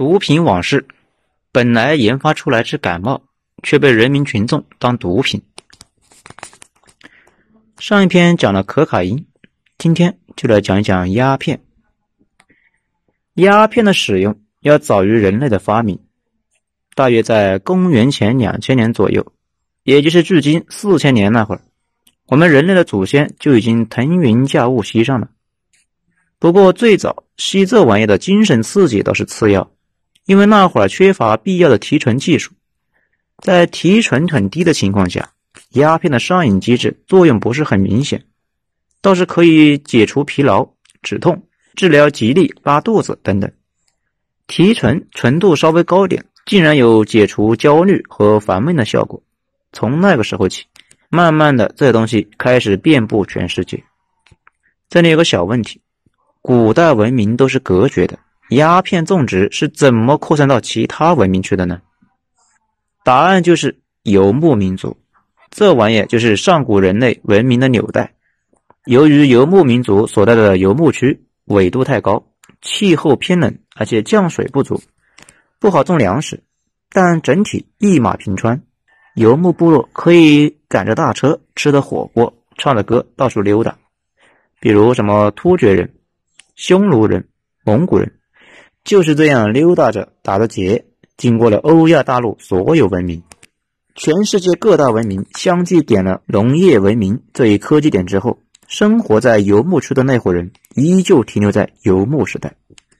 毒品往事，本来研发出来治感冒，却被人民群众当毒品。上一篇讲了可卡因，今天就来讲一讲鸦片。鸦片的使用要早于人类的发明，大约在公元前两千年左右，也就是距今四千年那会儿，我们人类的祖先就已经腾云驾雾吸上了。不过最早吸这玩意的精神刺激倒是次要，因为那会儿缺乏必要的提纯技术，在提纯很低的情况下。鸦片的上瘾机制作用不是很明显，倒是可以解除疲劳、止痛、治疗吉利、拉肚子等等。提纯纯度稍微高点，竟然有解除焦虑和烦闷的效果。从那个时候起，慢慢的这东西开始遍布全世界。这里有个小问题：古代文明都是隔绝的，鸦片种植是怎么扩散到其他文明去的呢？答案就是游牧民族。这玩意就是上古人类文明的纽带。由于游牧民族所在的游牧区纬度太高，气候偏冷，而且降水不足，不好种粮食，但整体一马平川。游牧部落可以赶着大车，吃着火锅，唱着歌，到处溜达。比如什么突厥人、匈奴人、蒙古人，就是这样溜达着，打着劫，经过了欧亚大陆所有文明。全世界各大文明相继点了农业文明这一科技点之后，生活在游牧区的那伙人依旧停留在游牧时代，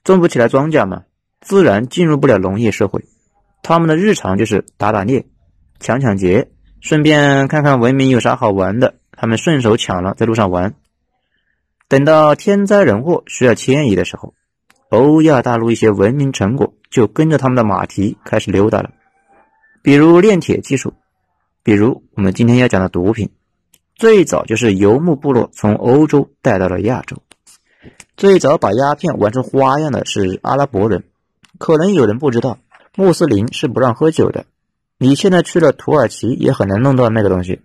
种不起来庄稼嘛，自然进入不了农业社会。他们的日常就是打打猎、抢抢劫，顺便看看文明有啥好玩的，他们顺手抢了，在路上玩。等到天灾人祸需要迁移的时候，欧亚大陆一些文明成果就跟着他们的马蹄开始溜达了。比如炼铁技术，比如我们今天要讲的毒品，最早就是游牧部落从欧洲带到了亚洲。最早把鸦片玩出花样的是阿拉伯人。可能有人不知道，穆斯林是不让喝酒的。你现在去了土耳其也很难弄到那个东西。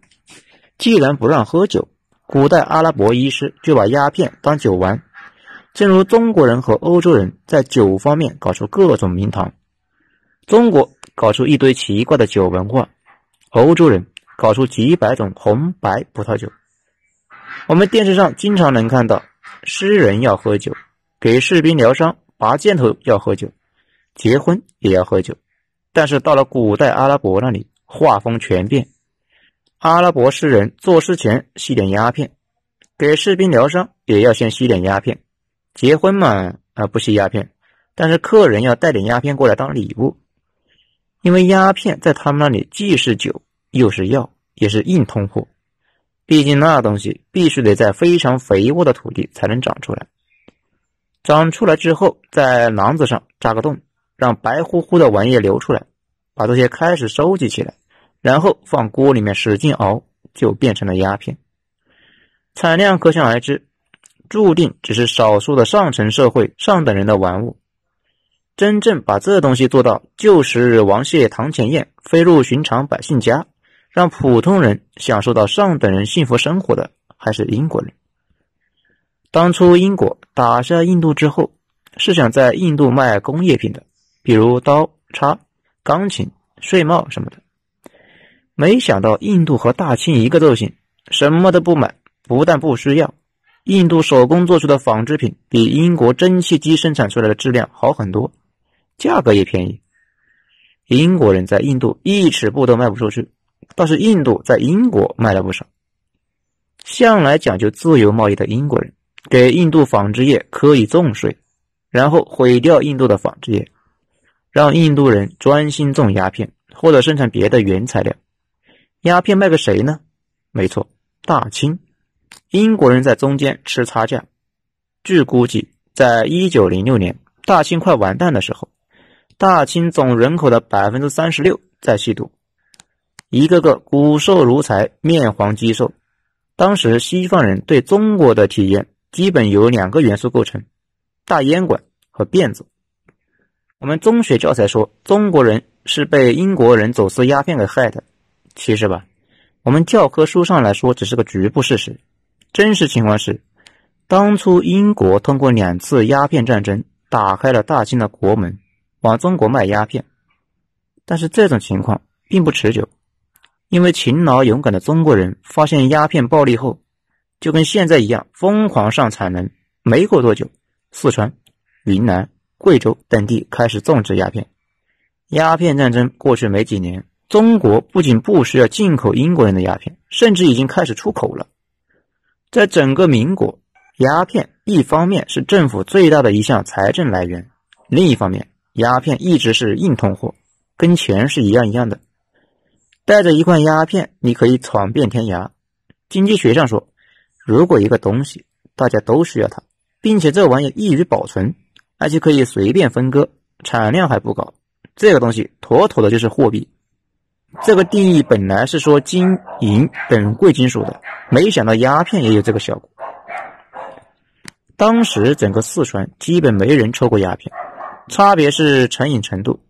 既然不让喝酒，古代阿拉伯医师就把鸦片当酒玩。正如中国人和欧洲人在酒方面搞出各种名堂，中国。搞出一堆奇怪的酒文化，欧洲人搞出几百种红白葡萄酒。我们电视上经常能看到，诗人要喝酒，给士兵疗伤、拔箭头要喝酒，结婚也要喝酒。但是到了古代阿拉伯那里，画风全变。阿拉伯诗人做诗前吸点鸦片，给士兵疗伤也要先吸点鸦片。结婚嘛，啊不吸鸦片，但是客人要带点鸦片过来当礼物。因为鸦片在他们那里既是酒又是药，也是硬通货。毕竟那东西必须得在非常肥沃的土地才能长出来。长出来之后，在囊子上扎个洞，让白乎乎的玩意流出来，把这些开始收集起来，然后放锅里面使劲熬，就变成了鸦片。产量可想而知，注定只是少数的上层社会上等人的玩物。真正把这东西做到旧时王谢堂前燕，飞入寻常百姓家，让普通人享受到上等人幸福生活的，还是英国人。当初英国打下印度之后，是想在印度卖工业品的，比如刀、叉、钢琴、睡帽什么的。没想到印度和大清一个揍性，什么都不买，不但不需要。印度手工做出的纺织品比英国蒸汽机生产出来的质量好很多。价格也便宜，英国人在印度一尺布都卖不出去，倒是印度在英国卖了不少。向来讲究自由贸易的英国人，给印度纺织业科以重税，然后毁掉印度的纺织业，让印度人专心种鸦片或者生产别的原材料。鸦片卖给谁呢？没错，大清。英国人在中间吃差价。据估计，在一九零六年，大清快完蛋的时候。大清总人口的百分之三十六在吸毒，一个个骨瘦如柴、面黄肌瘦。当时西方人对中国的体验基本由两个元素构成：大烟管和辫子。我们中学教材说中国人是被英国人走私鸦片给害的，其实吧，我们教科书上来说只是个局部事实。真实情况是，当初英国通过两次鸦片战争打开了大清的国门。往中国卖鸦片。但是这种情况并不持久，因为勤劳勇敢的中国人发现鸦片暴利后，就跟现在一样疯狂上产能。没过多久，四川、云南、贵州等地开始种植鸦片。鸦片战争过去没几年，中国不仅不需要进口英国人的鸦片，甚至已经开始出口了。在整个民国，鸦片一方面是政府最大的一项财政来源，另一方面，鸦片一直是硬通货。跟钱是一样一样的，带着一罐鸦片，你可以闯遍天涯。经济学上说，如果一个东西大家都需要它，并且这玩意易于保存，而且可以随便分割，产量还不高，这个东西妥妥的就是货币。这个定义本来是说金银等贵金属的，没想到鸦片也有这个效果。当时整个四川基本没人抽过鸦片，差别是成瘾程度。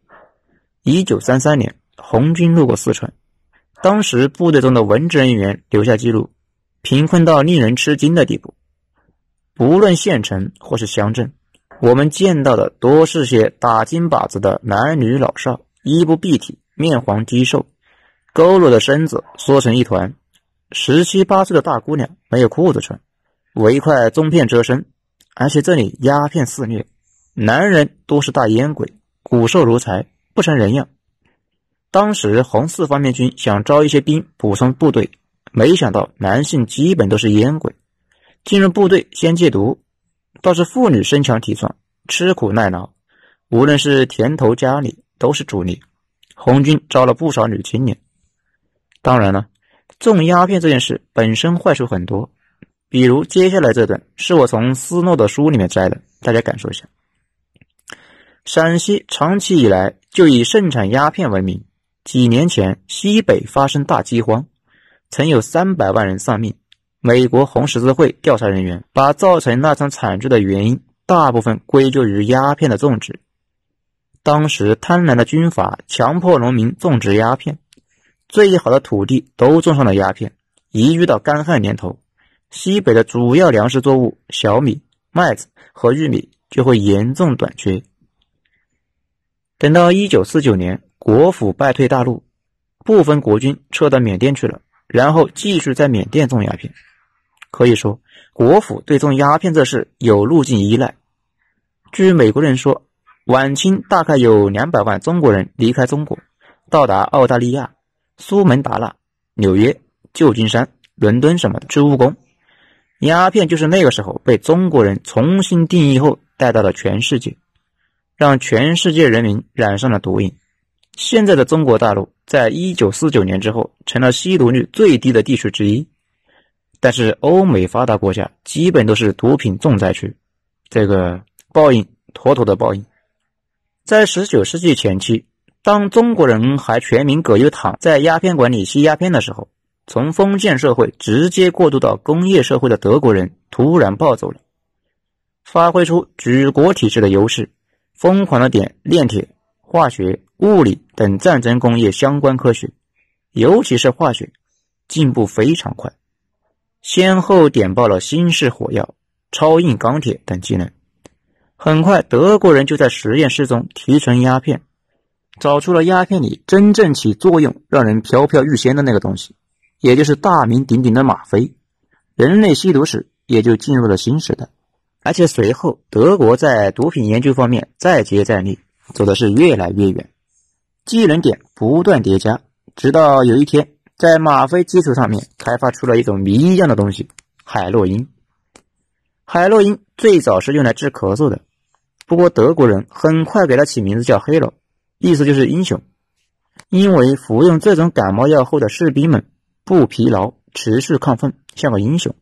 一九三三年，红军路过四川，当时部队中的文职人员留下记录，贫困到令人吃惊的地步。不论县城或是乡镇，我们见到的多是些打金把子的男女老少，衣不蔽体，面黄肌瘦，佝偻的身子缩成一团。十七八岁的大姑娘没有裤子穿，围一块棕片遮身，而且这里鸦片肆虐，男人都是大烟鬼，骨瘦如柴。不成人样。当时红四方面军想招一些兵补充部队，没想到男性基本都是烟鬼，进入部队先戒毒，倒是妇女身强体壮，吃苦耐劳，无论是田头家里都是主力。红军招了不少女青年。当然了，种鸦片这件事本身坏处很多，比如接下来这段是我从斯诺的书里面摘的，大家感受一下。陕西长期以来就以盛产鸦片闻名。几年前，西北发生大饥荒，曾有三百万人丧命。美国红十字会调查人员把造成那场惨剧的原因大部分归咎于鸦片的种植。当时贪婪的军阀强迫农民种植鸦片，最好的土地都种上了鸦片。一遇到干旱年头，西北的主要粮食作物小米、麦子和玉米就会严重短缺。等到一九四九年，国府败退大陆，部分国军撤到缅甸去了，然后继续在缅甸种鸦片。可以说，国府对种鸦片这事有路径依赖。据美国人说，晚清大概有两百万中国人离开中国，到达澳大利亚、苏门答腊、纽约、旧金山、伦敦什么的去务工。鸦片就是那个时候被中国人重新定义后带到了全世界。让全世界人民染上了毒瘾。现在的中国大陆，在一九四九年之后，成了吸毒率最低的地区之一。但是，欧美发达国家基本都是毒品重灾区，这个报应妥妥的报应。在十九世纪前期，当中国人还全民葛优躺在鸦片馆里吸鸦片的时候，从封建社会直接过渡到工业社会的德国人突然暴走了，发挥出举国体制的优势。疯狂的点炼铁、化学、物理等战争工业相关科学，尤其是化学，进步非常快，先后点爆了新式火药、超硬钢铁等技能。很快，德国人就在实验室中提纯鸦片，找出了鸦片里真正起作用、让人飘飘欲仙的那个东西，也就是大名鼎鼎的吗啡。人类吸毒史也就进入了新时代。而且随后，德国在毒品研究方面再接再厉，走的是越来越远，技能点不断叠加，直到有一天，在吗啡基础上面开发出了一种谜一样的东西——海洛因。海洛因最早是用来治咳嗽的，不过德国人很快给它起名字叫 “Hero”，意思就是英雄，因为服用这种感冒药后的士兵们不疲劳，持续亢奋，像个英雄。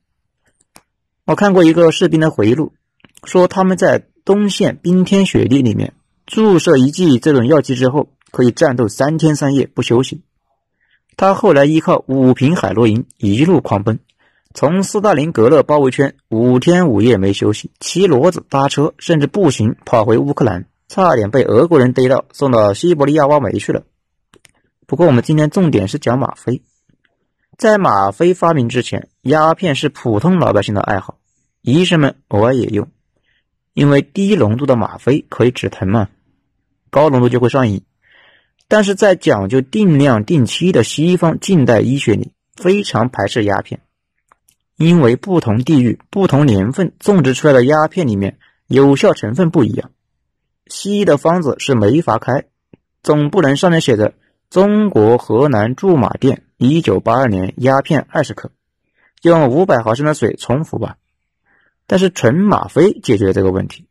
我看过一个士兵的回忆录，说他们在东线冰天雪地里面注射一剂这种药剂之后，可以战斗三天三夜不休息。他后来依靠五瓶海洛因一路狂奔，从斯大林格勒包围圈五天五夜没休息，骑骡子、搭车，甚至步行跑回乌克兰，差点被俄国人逮到，送到西伯利亚挖煤去了。不过我们今天重点是讲吗啡。在吗啡发明之前，鸦片是普通老百姓的爱好，医生们偶尔也用，因为低浓度的吗啡可以止疼嘛。高浓度就会上瘾。但是在讲究定量定期的西方近代医学里，非常排斥鸦片，因为不同地域、不同年份种植出来的鸦片里面有效成分不一样，西医的方子是没法开，总不能上面写着“中国河南驻马店一九八二年鸦片二十克，用五百毫升的水冲服吧”。但是纯吗啡解决了这个问题。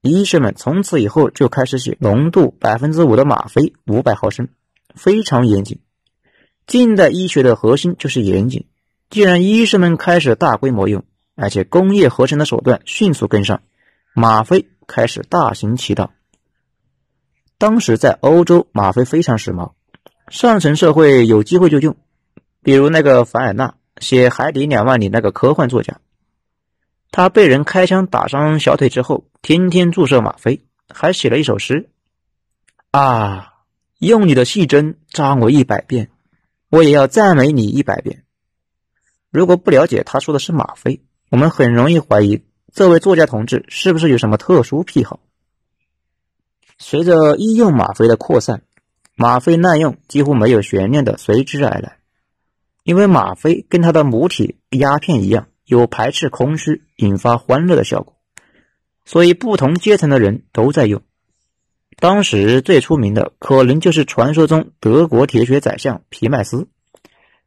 医生们从此以后就开始写浓度百分之五的吗啡五百毫升，非常严谨。近代医学的核心就是严谨。既然医生们开始大规模用，而且工业合成的手段迅速跟上，吗啡开始大行其道。当时在欧洲，吗啡非常时髦，上层社会有机会就用。比如那个凡尔纳写《海底两万里》那个科幻作家。他被人开枪打伤小腿之后，天天注射吗啡，还写了一首诗：“啊，用你的细针扎我一百遍，我也要赞美你一百遍。”如果不了解他说的是吗啡，我们很容易怀疑这位作家同志是不是有什么特殊癖好。随着医用吗啡的扩散，吗啡滥用几乎没有悬念的随之而来，因为吗啡跟它的母体鸦片一样。有排斥空虚、引发欢乐的效果，所以不同阶层的人都在用。当时最出名的可能就是传说中德国铁血宰相皮麦斯。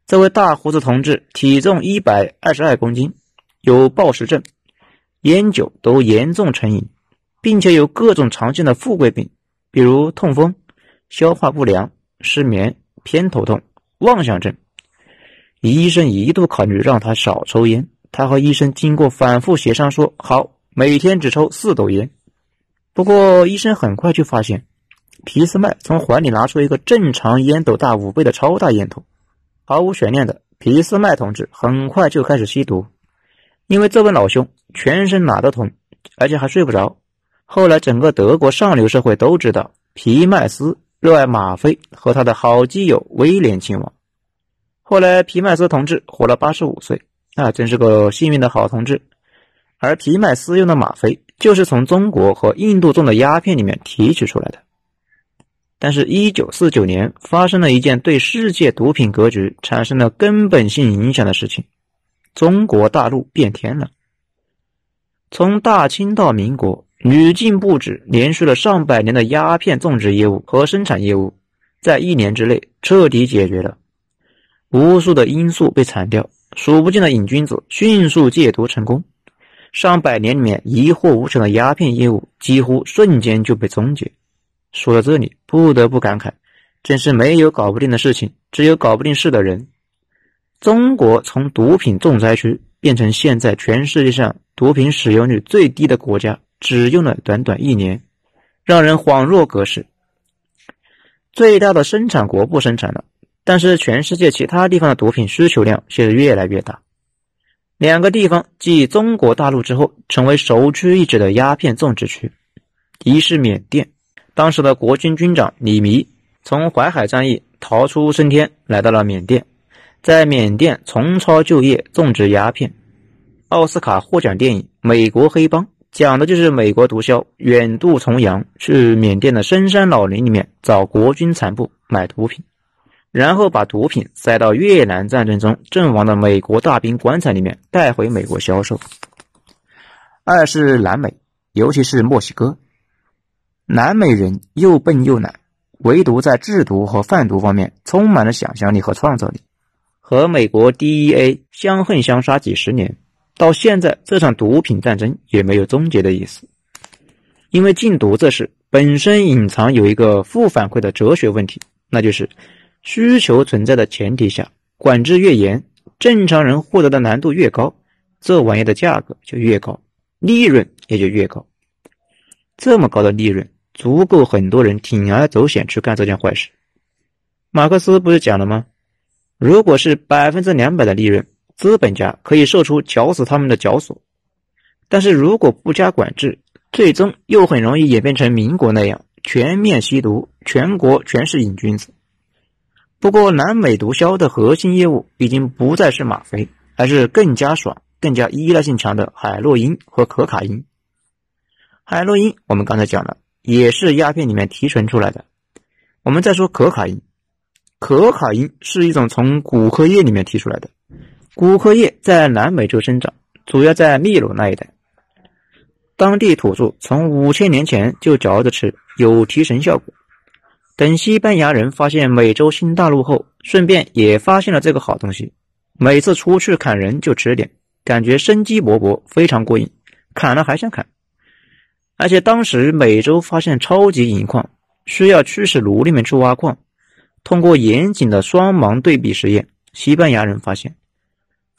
这位大胡子同志体重一百二十二公斤，有暴食症，烟酒都严重成瘾，并且有各种常见的富贵病，比如痛风、消化不良、失眠、偏头痛、妄想症。医生一度考虑让他少抽烟。他和医生经过反复协商，说好每天只抽四斗烟。不过医生很快就发现，皮斯麦从怀里拿出一个正常烟斗大五倍的超大烟头。毫无悬念的，皮斯麦同志很快就开始吸毒，因为这位老兄全身哪都痛，而且还睡不着。后来整个德国上流社会都知道，皮麦斯热爱吗啡和他的好基友威廉亲王。后来皮麦斯同志活了八十五岁。那真是个幸运的好同志，而皮麦斯用的吗啡就是从中国和印度种的鸦片里面提取出来的。但是，一九四九年发生了一件对世界毒品格局产生了根本性影响的事情：中国大陆变天了。从大清到民国，屡禁不止，连续了上百年的鸦片种植业务和生产业务，在一年之内彻底解决了，无数的罂粟被铲掉。数不尽的瘾君子迅速戒毒成功，上百年里面一货无成的鸦片业务几乎瞬间就被终结。说到这里，不得不感慨，真是没有搞不定的事情，只有搞不定事的人。中国从毒品重灾区变成现在全世界上毒品使用率最低的国家，只用了短短一年，让人恍若隔世。最大的生产国不生产了。但是，全世界其他地方的毒品需求量却是越来越大。两个地方继中国大陆之后，成为首屈一指的鸦片种植区。一是缅甸，当时的国军军长李弥从淮海战役逃出升天，来到了缅甸，在缅甸重操旧业，种植鸦片。奥斯卡获奖电影《美国黑帮》讲的就是美国毒枭远渡重洋，去缅甸的深山老林里面找国军残部买毒品。然后把毒品塞到越南战争中阵亡的美国大兵棺材里面带回美国销售。二是南美，尤其是墨西哥，南美人又笨又懒，唯独在制毒和贩毒方面充满了想象力和创造力，和美国 DEA 相恨相杀几十年，到现在这场毒品战争也没有终结的意思。因为禁毒这事本身隐藏有一个负反馈的哲学问题，那就是。需求存在的前提下，管制越严，正常人获得的难度越高，这玩意的价格就越高，利润也就越高。这么高的利润，足够很多人铤而走险去干这件坏事。马克思不是讲了吗？如果是百分之两百的利润，资本家可以射出绞死他们的绞索。但是如果不加管制，最终又很容易演变成民国那样，全面吸毒，全国全是瘾君子。不过，南美毒枭的核心业务已经不再是吗啡，而是更加爽、更加依赖性强的海洛因和可卡因。海洛因我们刚才讲了，也是鸦片里面提纯出来的。我们再说可卡因，可卡因是一种从骨科叶里面提出来的。骨科叶在南美洲生长，主要在秘鲁那一带。当地土著从五千年前就嚼着吃，有提神效果。等西班牙人发现美洲新大陆后，顺便也发现了这个好东西。每次出去砍人就吃点，感觉生机勃勃，非常过瘾，砍了还想砍。而且当时美洲发现超级银矿，需要驱使奴隶们去挖矿。通过严谨的双盲对比实验，西班牙人发现，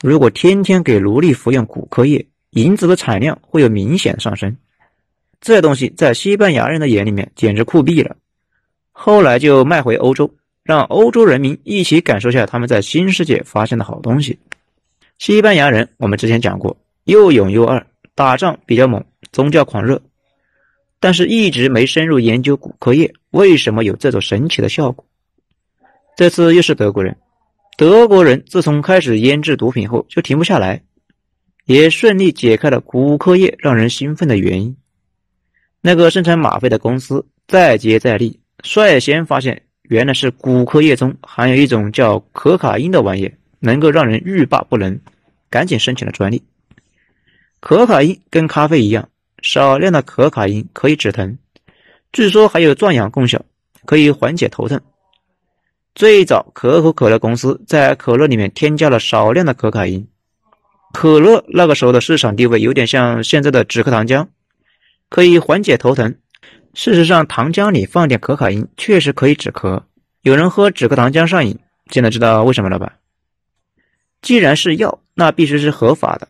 如果天天给奴隶服用骨科液，银子的产量会有明显上升。这东西在西班牙人的眼里面简直酷毙了。后来就卖回欧洲，让欧洲人民一起感受下他们在新世界发现的好东西。西班牙人我们之前讲过，又勇又二，打仗比较猛，宗教狂热。但是，一直没深入研究骨科液为什么有这种神奇的效果。这次又是德国人，德国人自从开始腌制毒品后就停不下来，也顺利解开了骨科液让人兴奋的原因。那个生产吗啡的公司再接再厉，率先发现原来是骨科液中含有一种叫可卡因的玩意，能够让人欲罢不能，赶紧申请了专利。可卡因跟咖啡一样。少量的可卡因可以止疼，据说还有壮阳功效，可以缓解头疼。最早可口可乐公司在可乐里面添加了少量的可卡因，可乐那个时候的市场地位有点像现在的止咳糖浆，可以缓解头疼。事实上，糖浆里放点可卡因确实可以止咳。有人喝止咳糖浆上瘾，现在知道为什么了吧？既然是药，那必须是合法的。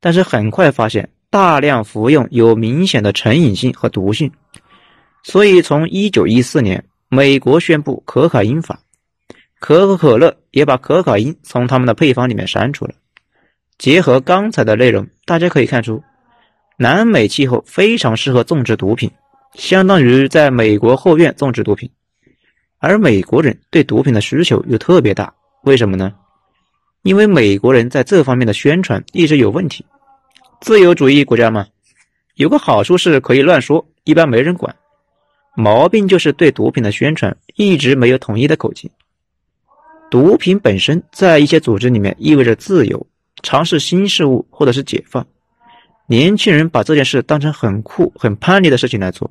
但是很快发现。大量服用有明显的成瘾性和毒性，所以从一九一四年，美国宣布可卡因法，可口可乐也把可卡因从他们的配方里面删除了。结合刚才的内容，大家可以看出，南美气候非常适合种植毒品，相当于在美国后院种植毒品。而美国人对毒品的需求又特别大，为什么呢？因为美国人在这方面的宣传一直有问题。自由主义国家嘛，有个好处是可以乱说，一般没人管。毛病就是对毒品的宣传一直没有统一的口径。毒品本身在一些组织里面意味着自由、尝试新事物或者是解放。年轻人把这件事当成很酷、很叛逆的事情来做，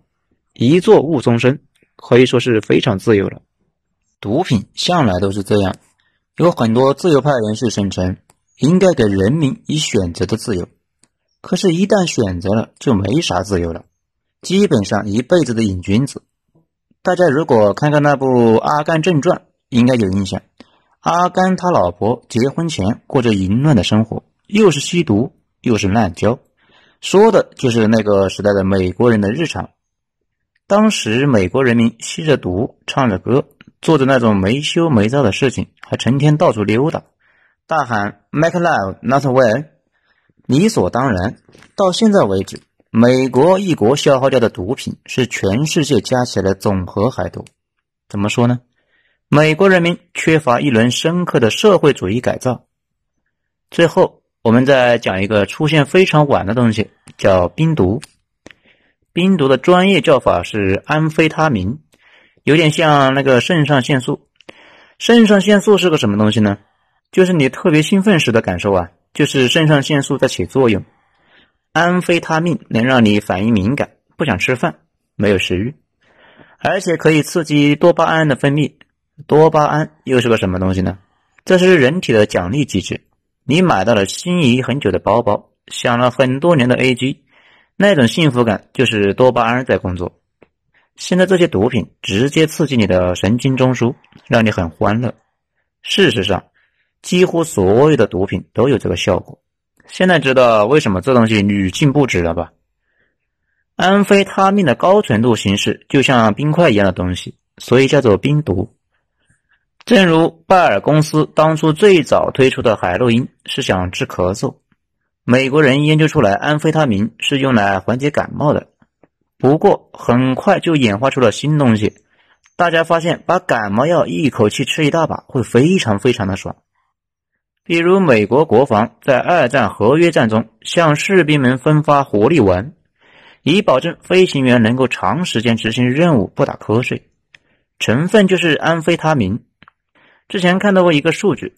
一做误终身，可以说是非常自由了。毒品向来都是这样，有很多自由派人士声称，应该给人民以选择的自由。可是，一旦选择了，就没啥自由了，基本上一辈子的瘾君子。大家如果看看那部《阿甘正传》，应该有印象。阿甘他老婆结婚前过着淫乱的生活，又是吸毒，又是滥交，说的就是那个时代的美国人的日常。当时美国人民吸着毒，唱着歌，做着那种没羞没臊的事情，还成天到处溜达，大喊 “Make love, not war”。理所当然，到现在为止，美国一国消耗掉的毒品是全世界加起来总和还多。怎么说呢？美国人民缺乏一轮深刻的社会主义改造。最后，我们再讲一个出现非常晚的东西，叫冰毒。冰毒的专业叫法是安非他明，有点像那个肾上腺素。肾上腺素是个什么东西呢？就是你特别兴奋时的感受啊。就是肾上腺素在起作用，安非他命能让你反应敏感，不想吃饭，没有食欲，而且可以刺激多巴胺的分泌。多巴胺又是个什么东西呢？这是人体的奖励机制。你买到了心仪很久的包包，想了很多年的 A G，那种幸福感就是多巴胺在工作。现在这些毒品直接刺激你的神经中枢，让你很欢乐。事实上。几乎所有的毒品都有这个效果。现在知道为什么这东西屡禁不止了吧？安非他命的高纯度形式就像冰块一样的东西，所以叫做冰毒。正如拜耳公司当初最早推出的海洛因是想治咳嗽，美国人研究出来安非他明是用来缓解感冒的。不过很快就演化出了新东西，大家发现把感冒药一口气吃一大把会非常非常的爽。比如，美国国防在二战合约战中向士兵们分发活力丸，以保证飞行员能够长时间执行任务不打瞌睡。成分就是安非他明。之前看到过一个数据，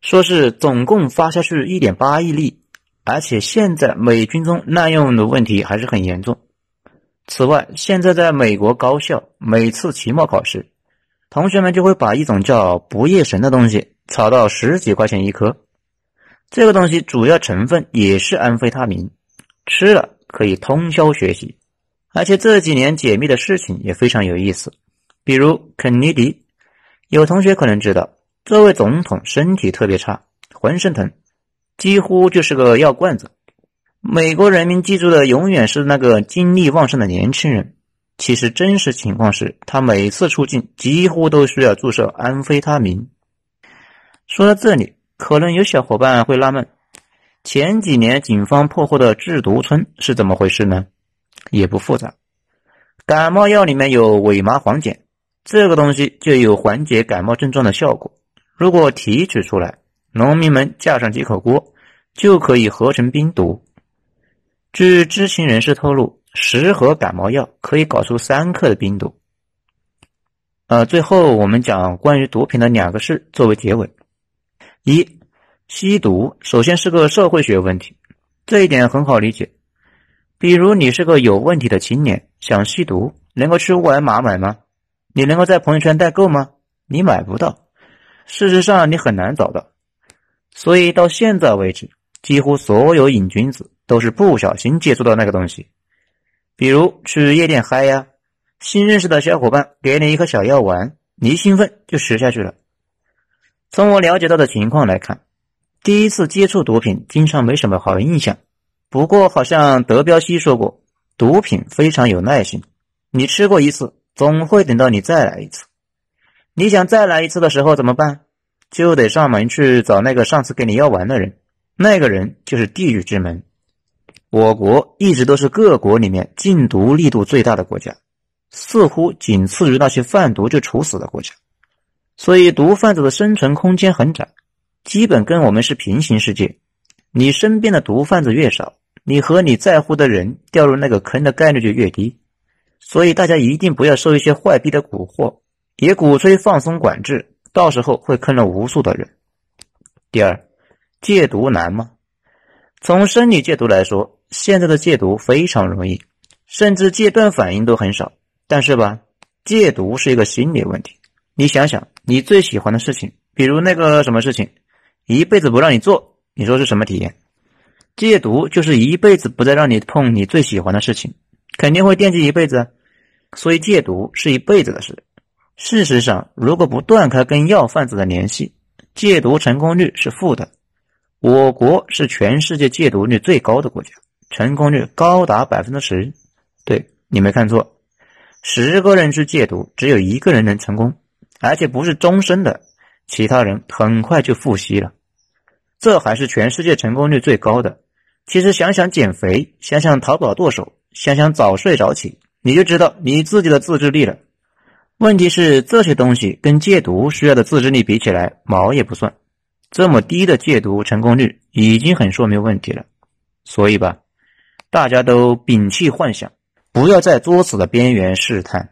说是总共发下去一点八亿粒，而且现在美军中滥用的问题还是很严重。此外，现在在美国高校，每次期末考试，同学们就会把一种叫不夜神的东西炒到十几块钱一颗。这个东西主要成分也是安非他明，吃了可以通宵学习。而且这几年解密的事情也非常有意思，比如肯尼迪，有同学可能知道，这位总统身体特别差，浑身疼，几乎就是个药罐子。美国人民记住的永远是那个精力旺盛的年轻人。其实真实情况是他每次出境几乎都需要注射安非他明。说到这里，可能有小伙伴会纳闷：前几年警方破获的制毒村是怎么回事呢？也不复杂，感冒药里面有伪麻黄碱，这个东西就有缓解感冒症状的效果。如果提取出来，农民们架上几口锅，就可以合成冰毒。据知情人士透露，十盒感冒药可以搞出三克的冰毒。呃，最后我们讲关于毒品的两个事作为结尾：一、吸毒首先是个社会学问题，这一点很好理解。比如你是个有问题的青年，想吸毒，能够去沃尔玛买吗？你能够在朋友圈代购吗？你买不到，事实上你很难找到。所以到现在为止，几乎所有瘾君子。都是不小心接触到那个东西，比如去夜店嗨呀，新认识的小伙伴给你一颗小药丸，你一兴奋就吃下去了。从我了解到的情况来看，第一次接触毒品经常没什么好印象。不过好像德彪西说过，毒品非常有耐心，你吃过一次，总会等到你再来一次。你想再来一次的时候怎么办？就得上门去找那个上次跟你要玩的人，那个人就是地狱之门。我国一直都是各国里面禁毒力度最大的国家，似乎仅次于那些贩毒就处死的国家，所以毒贩子的生存空间很窄，基本跟我们是平行世界。你身边的毒贩子越少，你和你在乎的人掉入那个坑的概率就越低。所以大家一定不要受一些坏逼的蛊惑，也鼓吹放松管制，到时候会坑了无数的人。第二，戒毒难吗？从生理戒毒来说。现在的戒毒非常容易，甚至戒断反应都很少。但是吧，戒毒是一个心理问题。你想想，你最喜欢的事情，比如那个什么事情，一辈子不让你做，你说是什么体验？戒毒就是一辈子不再让你碰你最喜欢的事情，肯定会惦记一辈子。所以戒毒是一辈子的事。事实上，如果不断开跟药贩子的联系，戒毒成功率是负的。我国是全世界戒毒率最高的国家。成功率高达百分之十，对你没看错，十个人去戒毒，只有一个人能成功，而且不是终身的，其他人很快就复吸了。这还是全世界成功率最高的。其实想想减肥，想想淘宝剁手，想想早睡早起，你就知道你自己的自制力了。问题是这些东西跟戒毒需要的自制力比起来，毛也不算。这么低的戒毒成功率已经很说明问题了。所以吧。大家都摒弃幻想，不要在作死的边缘试探。